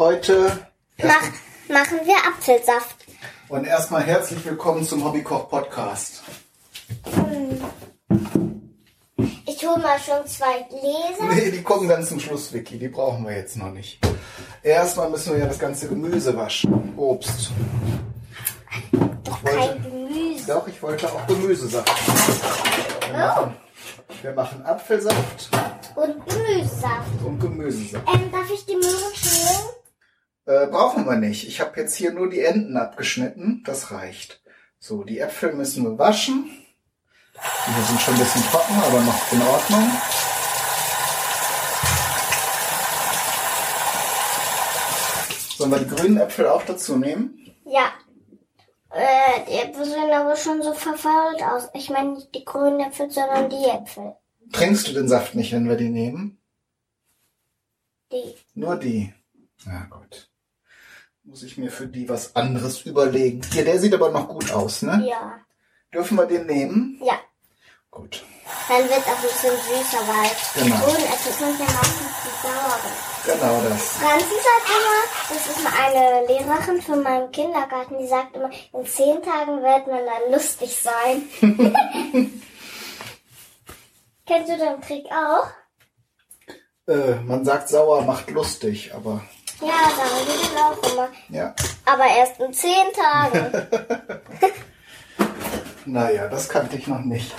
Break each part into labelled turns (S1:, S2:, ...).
S1: heute
S2: Mach, machen wir Apfelsaft.
S1: und erstmal herzlich willkommen zum Hobbykoch Podcast.
S2: Ich hole mal schon zwei Gläser.
S1: Nee, die kommen dann zum Schluss, Vicky. Die brauchen wir jetzt noch nicht. Erstmal müssen wir ja das ganze Gemüse waschen. Obst.
S2: Doch
S1: wollte-
S2: kein Gemüse.
S1: Doch, ich wollte auch Gemüsesaft. Wir machen, wir machen Apfelsaft
S2: Und Gemüsesaft.
S1: und Gemüsesaft.
S2: Ähm,
S1: Äh, brauchen wir nicht. Ich habe jetzt hier nur die Enden abgeschnitten. Das reicht. So, die Äpfel müssen wir waschen. Die sind schon ein bisschen trocken, aber noch in Ordnung. Sollen wir die grünen Äpfel auch dazu nehmen?
S2: Ja. Äh, die Äpfel sehen aber schon so verfault aus. Ich meine nicht die grünen Äpfel, sondern die Äpfel.
S1: Trinkst du den Saft nicht, wenn wir die nehmen?
S2: Die.
S1: Nur die. Na gut. Muss ich mir für die was anderes überlegen. Hier, der sieht aber noch gut aus, ne?
S2: Ja.
S1: Dürfen wir den nehmen?
S2: Ja.
S1: Gut.
S2: Dann wird auch ein bisschen süßer, weil
S1: Genau.
S2: sind ja meistens die sauren.
S1: Genau das.
S2: Franzi sagt immer, das ist eine Lehrerin für meinen Kindergarten, die sagt immer, in zehn Tagen wird man dann lustig sein. Kennst du den Trick auch?
S1: Äh, man sagt sauer macht lustig, aber
S2: Ja, sagen die dann auch immer.
S1: ja.
S2: Aber erst in zehn Tagen.
S1: Naja, das kannte ich noch nicht.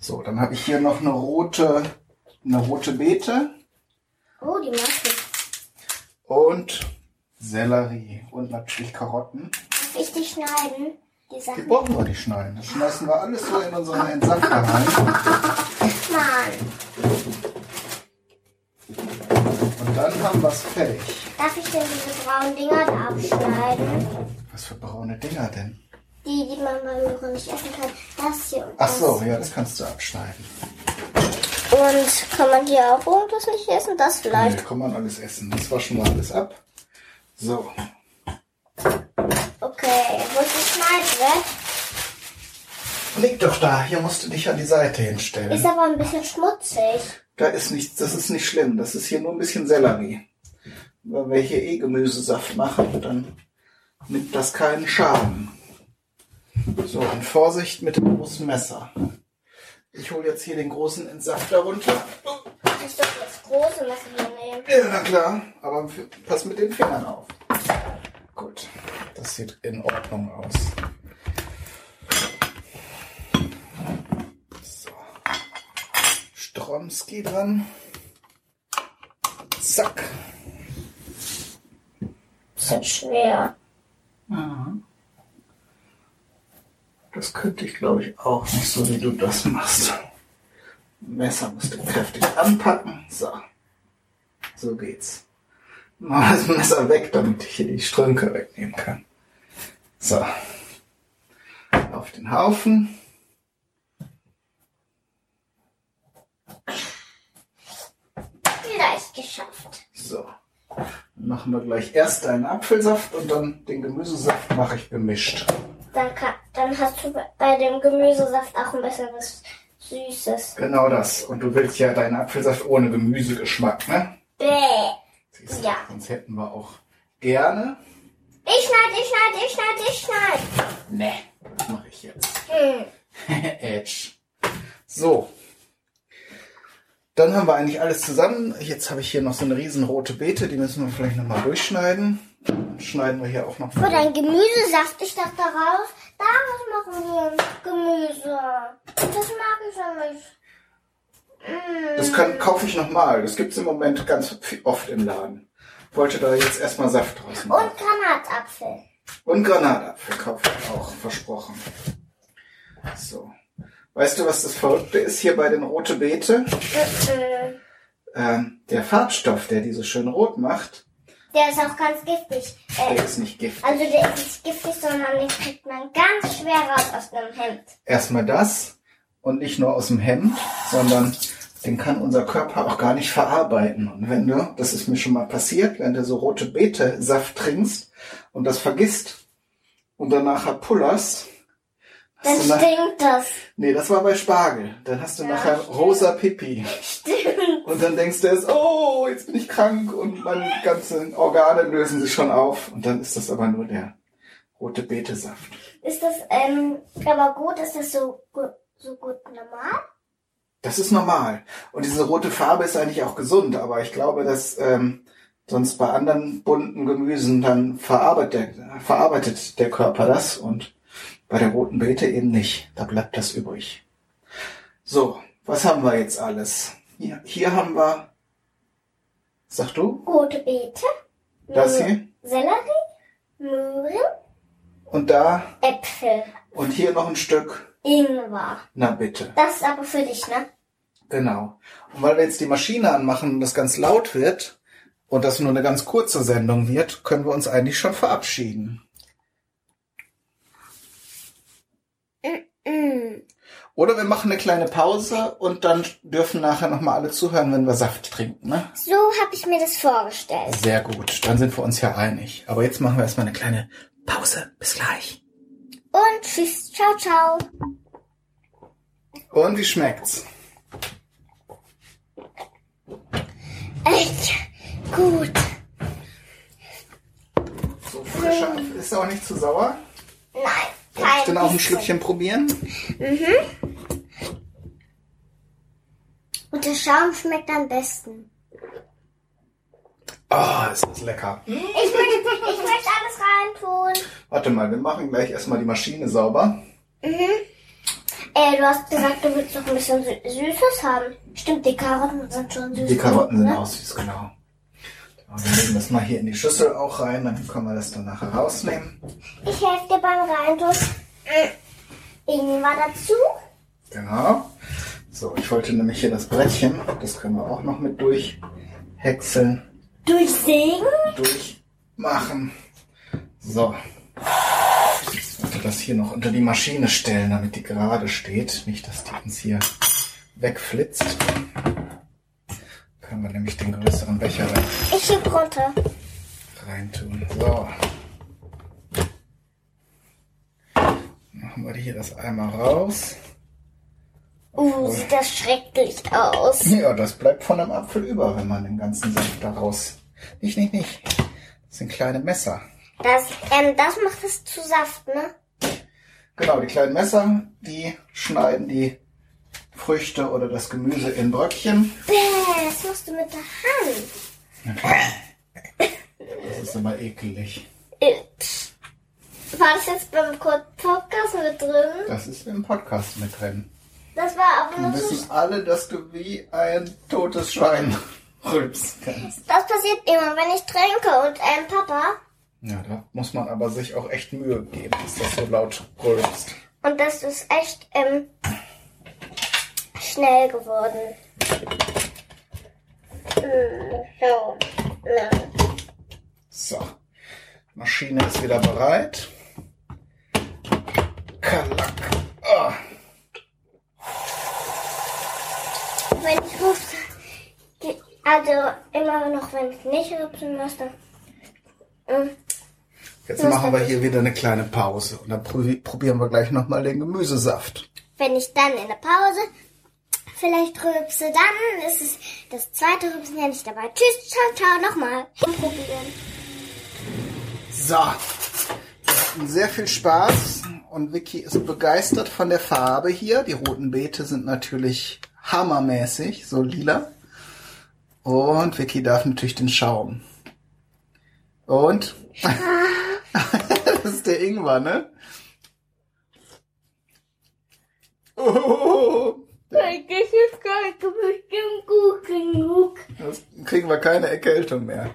S1: So, dann habe ich hier noch eine rote, eine rote Beete
S2: Oh, die mag ich.
S1: und Sellerie und natürlich Karotten.
S2: Darf ich die schneiden? Die
S1: Die brauchen wir nicht schneiden. Das schmeißen wir alles so in unseren Entsafter rein.
S2: Mann.
S1: Dann haben wir es fertig.
S2: Darf ich denn diese braunen Dinger da abschneiden?
S1: Was für braune Dinger denn?
S2: Die, die man beim nicht essen kann. Das hier und
S1: Ach
S2: das.
S1: so, ja, das kannst du abschneiden.
S2: Und kann man hier auch irgendwas nicht essen? Das
S1: Nee,
S2: vielleicht.
S1: kann man alles essen. Das waschen wir alles ab. So,
S2: Okay, wo ist die Schneidbrett?
S1: leg doch da. Hier musst du dich an die Seite hinstellen.
S2: Ist aber ein bisschen schmutzig.
S1: Da ist nichts, das ist nicht schlimm. Das ist hier nur ein bisschen Sellerie. Wenn wir hier eh Gemüsesaft machen, dann nimmt das keinen Schaden. So, und Vorsicht mit dem großen Messer. Ich hole jetzt hier den großen Entsafter runter.
S2: Ist doch das große Messer hier nehmen.
S1: Ja, na klar, aber pass mit den Fingern auf. Gut, das sieht in Ordnung aus. So. Stromski dran. Zack.
S2: Bisschen schwer.
S1: Das könnte ich, glaube ich, auch nicht so, wie du das machst. Messer musst du kräftig anpacken. So. So geht's. Mach das Messer weg, damit ich hier die Strünke wegnehmen kann. So. Auf den Haufen.
S2: Vielleicht geschafft.
S1: So. Dann machen wir gleich erst einen Apfelsaft und dann den Gemüsesaft mache ich gemischt.
S2: Dann, kann, dann hast du bei dem Gemüsesaft auch ein bisschen was Süßes.
S1: Genau das. Und du willst ja deinen Apfelsaft ohne Gemüsegeschmack, ne?
S2: Bäh.
S1: Siehst
S2: Ja.
S1: Sonst hätten wir auch gerne.
S2: Ich schneid, ich schneid, ich schneid, ich schneid.
S1: Ne, das mache ich jetzt.
S2: Hm.
S1: Edge. So. Dann haben wir eigentlich alles zusammen. Jetzt habe ich hier noch so eine riesenrote Beete, die müssen wir vielleicht nochmal durchschneiden. Dann schneiden wir hier auch noch.
S2: Für dein Gemüsesaft, ich dachte daraus, daraus machen wir Gemüse. Das mag ich ja nicht. Mm.
S1: Das kann, kaufe ich nochmal. Das gibt's im Moment ganz oft im Laden. Wollte da jetzt erstmal Saft draus machen.
S2: Und Granatapfel.
S1: Und Granatapfel kaufe ich auch, versprochen. So. Weißt du, was das Verrückte ist hier bei den rote Beete?
S2: Mhm.
S1: Ähm, der Farbstoff, der die so schön rot macht,
S2: Der ist auch ganz giftig. Äh,
S1: der ist nicht giftig.
S2: also der ist nicht giftig, sondern den kriegt man ganz schwer raus aus dem Hemd.
S1: Erstmal das und nicht nur aus dem Hemd, sondern den kann unser Körper auch gar nicht verarbeiten. Und wenn du, das ist mir schon mal passiert, wenn du so rote Beete-Saft trinkst und das vergisst und danach pullerst,
S2: Dann stinkt das.
S1: nee, das war bei Spargel. Dann hast du
S2: Ja,
S1: nachher
S2: stimmt.
S1: rosa Pipi.
S2: Stimmt.
S1: Und dann denkst du erst, oh, jetzt bin ich krank und meine ganzen Organe lösen sich schon auf. Und dann ist das aber nur der rote Betesaft.
S2: Ist das ähm, aber gut? Ist das so, so gut normal?
S1: Das ist normal. Und diese rote Farbe ist eigentlich auch gesund, aber ich glaube, dass ähm, sonst bei anderen bunten Gemüsen dann verarbeitet, verarbeitet der Körper das und bei der roten Beete eben nicht. Da bleibt das übrig. So, was haben wir jetzt alles? Hier, hier haben wir, sag du,
S2: Rote Beete.
S1: das hier
S2: Sellerie. Möhren.
S1: und da
S2: Äpfel.
S1: und hier noch ein Stück.
S2: Ingwer.
S1: Na bitte.
S2: Das ist aber für dich, ne?
S1: Genau. Und weil wir jetzt die Maschine anmachen und das ganz laut wird und das nur eine ganz kurze Sendung wird, können wir uns eigentlich schon verabschieden.
S2: Mm.
S1: Oder wir machen eine kleine Pause und dann dürfen nachher nochmal alle zuhören, wenn wir Saft trinken. Ne?
S2: So habe ich mir das vorgestellt.
S1: Sehr gut, dann sind wir uns ja einig. Aber jetzt machen wir erstmal eine kleine Pause. Bis gleich.
S2: Und tschüss. Ciao, ciao.
S1: Und wie schmeckt's?
S2: Echt gut.
S1: So frischer ist auch nicht zu sauer.
S2: Nein.
S1: Darf ich dann auch ein. Schlückchen probieren?
S2: Und der Schaum schmeckt am besten.
S1: Oh, ist das lecker.
S2: Ich möchte, ich möchte alles reintun.
S1: Warte mal, wir machen gleich erstmal die Maschine sauber.
S2: Äh, du hast gesagt, du willst noch ein bisschen Sü Süßes haben. Stimmt, die Karotten sind schon süß.
S1: Die Karotten sind
S2: ne?
S1: auch süß, genau. Und wir legen das mal hier in die Schüssel auch rein, dann können wir das dann nachher rausnehmen.
S2: Ich helfe dir beim Reintun. Mm. Ingwer dazu.
S1: Genau. So, ich wollte nämlich hier das Brettchen, das können wir auch noch mit durchhäckseln,
S2: Durchsägen.
S1: durchmachen. So. Ich wollte das hier noch unter die Maschine stellen, damit die gerade steht. Nicht, dass die uns hier wegflitzt. Können wir nämlich den größeren Becher rein.
S2: Ich schieb runter.
S1: reintun. So. Machen wir hier das einmal raus.
S2: Uh, sieht das schrecklich aus.
S1: Ja, das bleibt von einem Apfel über, wenn man den ganzen Saft da raus. Nicht, nicht, nicht. Das sind kleine Messer.
S2: Das, ähm, das macht es zu Saft, ne?
S1: Genau, die kleinen Messer, die schneiden die Früchte oder das Gemüse in Bröckchen.
S2: Bäh, das machst du mit der Hand.
S1: Das ist immer ekelig.
S2: War das jetzt beim Podcast mit drin?
S1: Das ist im Podcast mit drin.
S2: Das war aber
S1: Wir wissen alle, dass du wie ein totes Schwein rülpsen kannst.
S2: Das passiert immer, wenn ich trinke und ähm, Papa.
S1: Ja, da muss man aber sich auch echt Mühe geben, dass das so laut rülpst.
S2: Und das ist echt ähm, schnell geworden. Mm, So.
S1: Maschine ist wieder bereit. Kalack. Ah,
S2: Wenn ich die- also immer noch, wenn ich nicht rupsen müsste. Mm,
S1: Jetzt machen wir hier wieder eine kleine Pause und dann probi- probieren wir gleich nochmal den Gemüsesaft.
S2: Wenn ich dann in der Pause vielleicht rülpse, dann ist es das zweite Rülpsen ja nicht dabei. Tschüss, ciao, ciao, nochmal. Probieren.
S1: So, sehr viel Spaß und Vicky ist begeistert von der Farbe hier. Die roten Beete sind natürlich hammermäßig, so lila. Und Vicky darf natürlich den Schaum. Und? das ist der Ingwer, ne? Oh,
S2: Das ist nicht bestimmt gut genug.
S1: das kriegen wir keine Erkältung mehr.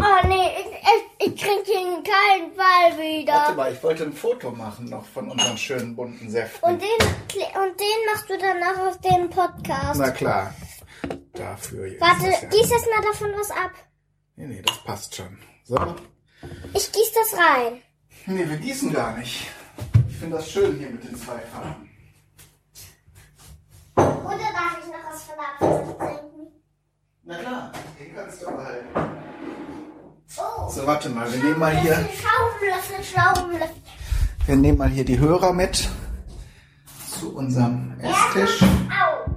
S2: Oh nee, ich, ich, ich trinke ihn keinen Fall
S1: Warte
S2: wieder.
S1: mal, ich wollte ein Foto machen noch von unseren schönen bunten Säften.
S2: Und den, und den machst du danach auf den Podcast.
S1: Na klar. Dafür jetzt.
S2: Warte,
S1: ja-
S2: gieß jetzt mal davon was ab.
S1: Nee, nee, das passt schon. So.
S2: Ich gieß das rein.
S1: Nee, wir gießen gar nicht. Ich finde das schön hier mit den zwei Farben.
S2: Oder darf ich noch was von der Apfelsaft trinken?
S1: Na klar, den kannst du behalten.
S2: Oh.
S1: So, warte mal, wir nehmen mal hier.
S2: Schaumlöffel, Schaumlöffel.
S1: Wir nehmen mal hier die Hörer mit zu unserem Esstisch.
S2: Au!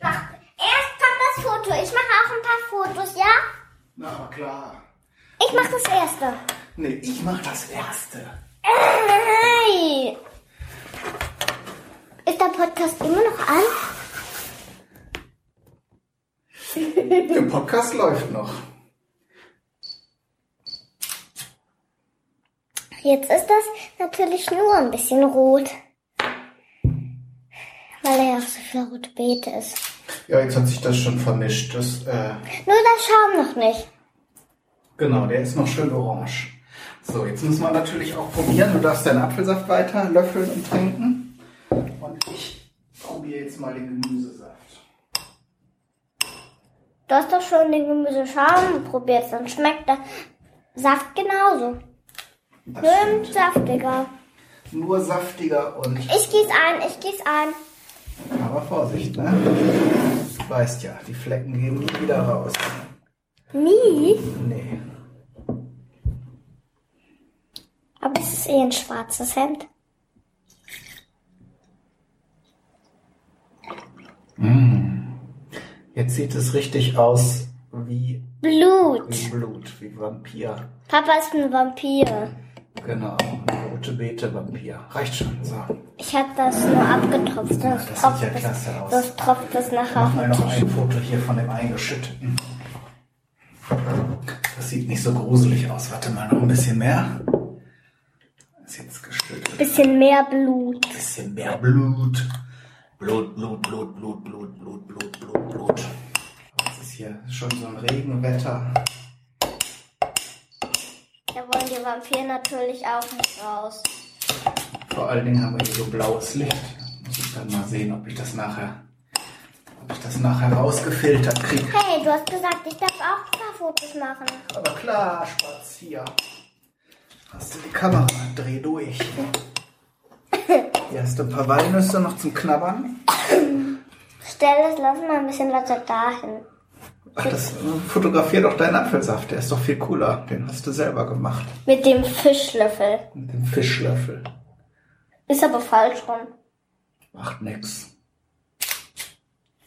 S2: Erst kommt das Foto. Ich mache auch ein paar Fotos, ja?
S1: Na klar.
S2: Ich mache das erste.
S1: Nee, ich mache das erste.
S2: Äh, Ey. Der Podcast immer noch an?
S1: Der Podcast läuft noch.
S2: Jetzt ist das natürlich nur ein bisschen rot. Weil er ja auch so viel rote Beete ist.
S1: Ja, jetzt hat sich das schon vermischt. Das, äh,
S2: Nur der Schaum noch nicht.
S1: genau, der ist noch schön orange. So, jetzt muss man natürlich auch probieren. Du darfst deinen Apfelsaft weiter löffeln und trinken. Jetzt mal den Gemüsesaft.
S2: Du hast doch schon den Gemüseschaum probiert, dann schmeckt der Saft genauso.
S1: Stimmt.
S2: saftiger.
S1: Nur saftiger und
S2: Ich gieß ein, ich gieß ein.
S1: Aber Vorsicht, ne? Du weißt ja, die Flecken gehen nie wieder raus.
S2: Nie.
S1: Nee.
S2: Aber das ist eh ein schwarzes Hemd.
S1: Jetzt sieht es richtig aus wie,
S2: Blut.
S1: wie Blut, wie Vampir.
S2: Papa ist ein Vampir.
S1: Genau, ein rote Beete Vampir. Reicht schon, so.
S2: Ich hab das nur abgetropft. Das,
S1: das
S2: tropft
S1: sieht ja klasse aus.
S2: Das tropft es nachher auf den
S1: noch ein Foto hier von dem Eingeschütteten. Das sieht nicht so gruselig aus. Warte mal, noch ein bisschen mehr. Ist jetzt geschüttelt.
S2: Bisschen mehr Blut.
S1: bisschen mehr Blut. Blut, Blut, Blut, Blut, Blut, Blut, Blut, Blut, Blut. Es ist hier schon so ein Regenwetter.
S2: Da wollen die Vampire natürlich auch nicht raus.
S1: Vor allen Dingen haben wir hier so blaues Licht. Muss ich dann mal sehen, ob ich das nachher, ob ich das nachher rausgefiltert kriege.
S2: Hey, du hast gesagt, ich darf auch ein paar Fotos machen.
S1: Aber klar, Spatz, hier. Hast du die Kamera? Dreh durch. Hier hast du ein paar Walnüsse noch zum Knabbern.
S2: Stell das, lass mal ein bisschen weiter dahin.
S1: Ach, das äh, fotografier doch deinen Apfelsaft. Der ist doch viel cooler. Den hast du selber gemacht.
S2: Mit dem Fischlöffel.
S1: Mit dem Fischlöffel.
S2: Ist aber falsch rum.
S1: Macht nix.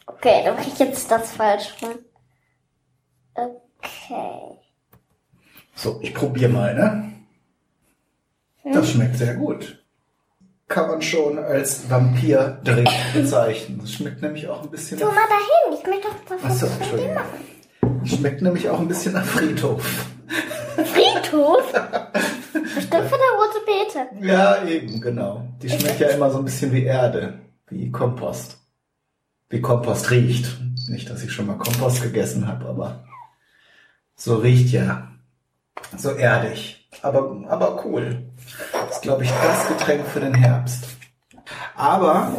S2: Okay, dann krieg ich jetzt das falsch rum. Okay.
S1: So, ich probier mal, ne? Das schmeckt sehr gut. Kann man schon als Vampir-Drink bezeichnen. Das schmeckt nämlich auch ein bisschen nach...
S2: mal dahin, ich möchte doch ein paar
S1: Achso,
S2: Fotos von dir
S1: Entschuldigung.
S2: machen.
S1: Schmeckt nämlich auch ein bisschen nach Friedhof.
S2: Friedhof? Bestimmt für der rote Beete.
S1: Ja, eben, genau. Die schmeckt ja immer so ein bisschen wie Erde, wie Kompost. Wie Kompost riecht. Nicht, dass ich schon mal Kompost gegessen habe, aber so riecht ja. So erdig. Aber, aber cool. Das ist, glaube ich, das Getränk für den Herbst. Aber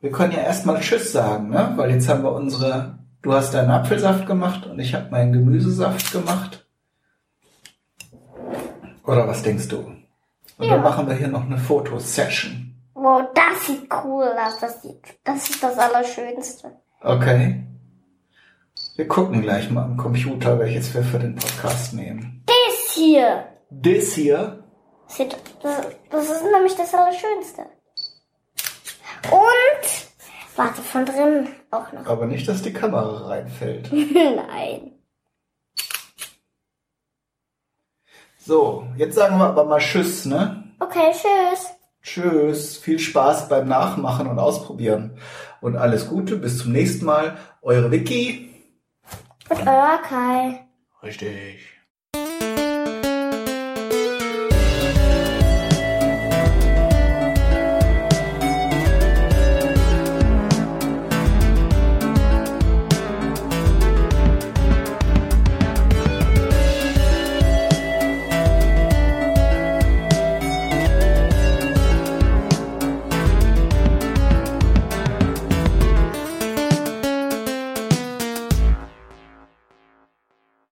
S1: wir können ja erstmal Tschüss sagen, ne? Weil jetzt haben wir unsere. Du hast deinen Apfelsaft gemacht und ich habe meinen Gemüsesaft gemacht. Oder was denkst du? Und
S2: Ja.
S1: dann machen wir hier noch eine Fotosession.
S2: Wow, das sieht cool aus. Das, sieht, das ist das Allerschönste.
S1: Okay. Wir gucken gleich mal am Computer, welches wir für den Podcast nehmen.
S2: Das hier.
S1: Das hier.
S2: Sieht, das, das ist nämlich das Allerschönste. Und, warte, von drin auch noch.
S1: Aber nicht, dass die Kamera reinfällt.
S2: Nein.
S1: So, jetzt sagen wir aber mal Tschüss, ne?
S2: Okay, tschüss.
S1: Tschüss. Viel Spaß beim Nachmachen und Ausprobieren. Und alles Gute. Bis zum nächsten Mal. Eure Vicky.
S2: Und euer Kai.
S1: Richtig.